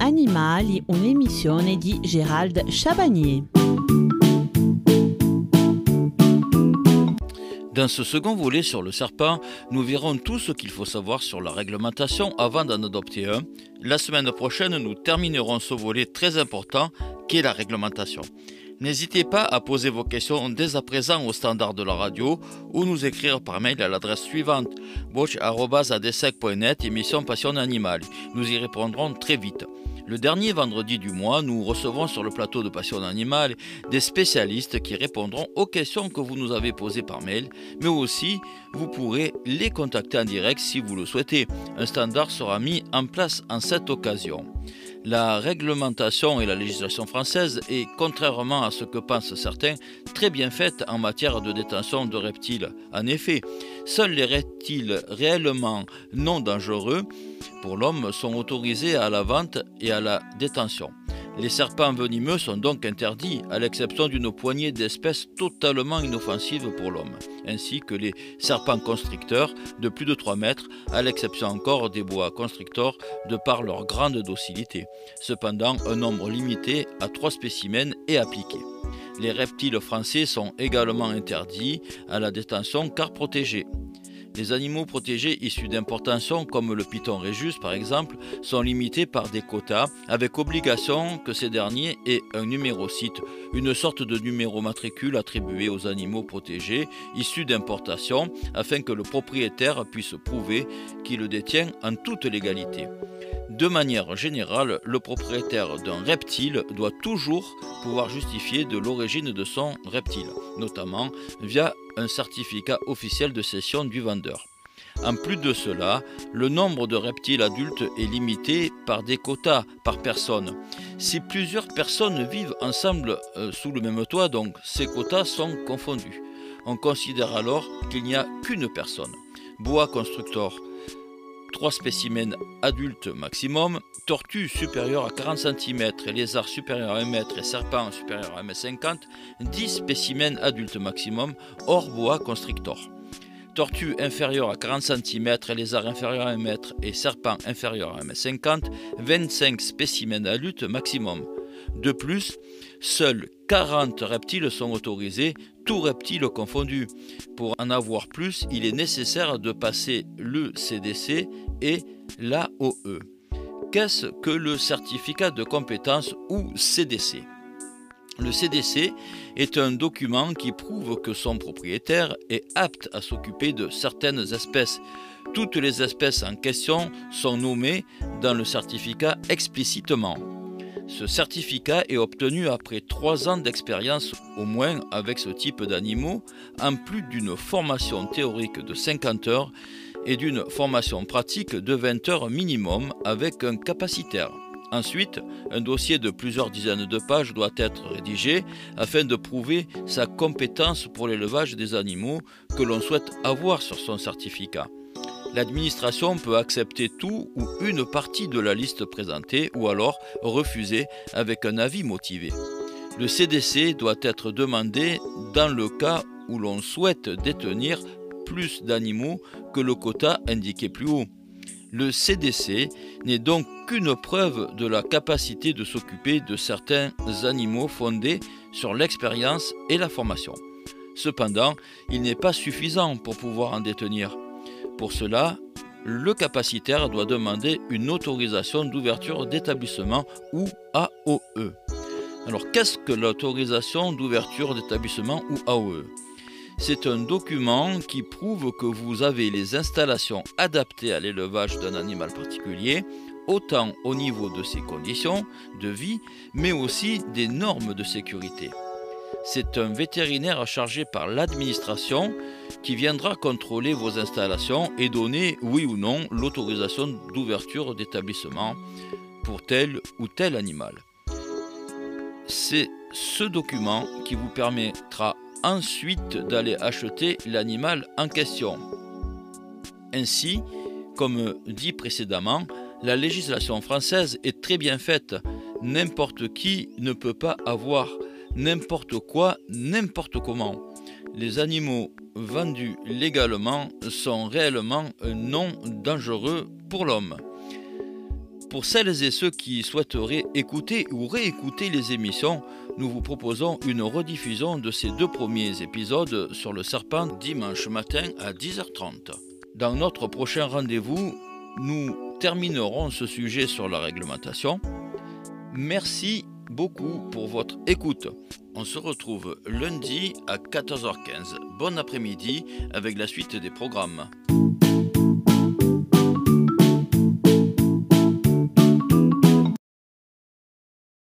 Animali, di Gérald. Dans ce second volet sur le serpent, nous verrons tout ce qu'il faut savoir sur la réglementation avant d'en adopter un. La semaine prochaine, nous terminerons ce volet très important qu'est la réglementation. N'hésitez pas à poser vos questions dès à présent au standard de la radio ou nous écrire par mail à l'adresse suivante émission Passion Animale. Nous y répondrons très vite. Le dernier vendredi du mois, nous recevons sur le plateau de Passion Animale des spécialistes qui répondront aux questions que vous nous avez posées par mail, mais aussi vous pourrez les contacter en direct si vous le souhaitez. Un standard sera mis en place en cette occasion. La réglementation et la législation française est, contrairement à ce que pensent certains, très bien faite en matière de détention de reptiles. En effet, seuls les reptiles réellement non dangereux pour l'homme sont autorisés à la vente et à la détention. Les serpents venimeux sont donc interdits, à l'exception d'une poignée d'espèces totalement inoffensives pour l'homme, ainsi que les serpents constricteurs de plus de 3 mètres, à l'exception encore des bois constrictors de par leur grande docilité. Cependant, un nombre limité à 3 spécimens est appliqué. Les reptiles français sont également interdits à la détention car protégés. Les animaux protégés issus d'importation, comme le python régus par exemple, sont limités par des quotas, avec obligation que ces derniers aient un numéro site, une sorte de numéro matricule attribué aux animaux protégés issus d'importation, afin que le propriétaire puisse prouver qu'il le détient en toute légalité. De manière générale, le propriétaire d'un reptile doit toujours pouvoir justifier de l'origine de son reptile, notamment via un certificat officiel de cession du vendeur. En plus de cela, le nombre de reptiles adultes est limité par des quotas par personne. Si plusieurs personnes vivent ensemble euh, sous le même toit, donc ces quotas sont confondus. On considère alors qu'il n'y a qu'une personne. Bois constructeur, 3 spécimens adultes maximum, tortues supérieures à 40 cm et lézards supérieurs à 1 m et serpents supérieurs à 1 m 50, 10 spécimens adultes maximum hors bois constrictor. Tortues inférieures à 40 cm et lézards inférieurs à 1 m et serpents inférieurs à 1 m 50, 25 spécimens adultes maximum. De plus, seuls 40 reptiles sont autorisés, tous reptiles confondus. Pour en avoir plus, il est nécessaire de passer le CDC et l'AOE. Qu'est-ce que le certificat de compétence ou CDC le CDC est un document qui prouve que son propriétaire est apte à s'occuper de certaines espèces. Toutes les espèces en question sont nommées dans le certificat explicitement. Ce certificat est obtenu après trois ans d'expérience au moins avec ce type d'animaux, en plus d'une formation théorique de 50 heures et d'une formation pratique de 20 heures minimum avec un capacitaire. Ensuite, un dossier de plusieurs dizaines de pages doit être rédigé afin de prouver sa compétence pour l'élevage des animaux que l'on souhaite avoir sur son certificat. L'administration peut accepter tout ou une partie de la liste présentée ou alors refuser avec un avis motivé. Le CDC doit être demandé dans le cas où l'on souhaite détenir plus d'animaux que le quota indiqué plus haut. Le CDC n'est donc qu'une preuve de la capacité de s'occuper de certains animaux fondés sur l'expérience et la formation. Cependant, il n'est pas suffisant pour pouvoir en détenir. Pour cela, le capacitaire doit demander une autorisation d'ouverture d'établissement ou AOE. Alors qu'est-ce que l'autorisation d'ouverture d'établissement ou AOE C'est un document qui prouve que vous avez les installations adaptées à l'élevage d'un animal particulier, autant au niveau de ses conditions de vie, mais aussi des normes de sécurité c'est un vétérinaire chargé par l'administration qui viendra contrôler vos installations et donner, oui ou non, l'autorisation d'ouverture d'établissement pour tel ou tel animal. C'est ce document qui vous permettra ensuite d'aller acheter l'animal en question. Ainsi, comme dit précédemment, la législation française est très bien faite. N'importe qui ne peut pas avoir n'importe quoi, n'importe comment. Les animaux vendus légalement sont réellement non dangereux pour l'homme. Pour celles et ceux qui souhaiteraient écouter ou réécouter les émissions, nous vous proposons une rediffusion de ces deux premiers épisodes sur le serpent dimanche matin à 10h30. Dans notre prochain rendez-vous, nous terminerons ce sujet sur la réglementation. Merci beaucoup pour votre écoute. On se retrouve lundi à 14h15. Bon après-midi avec la suite des programmes.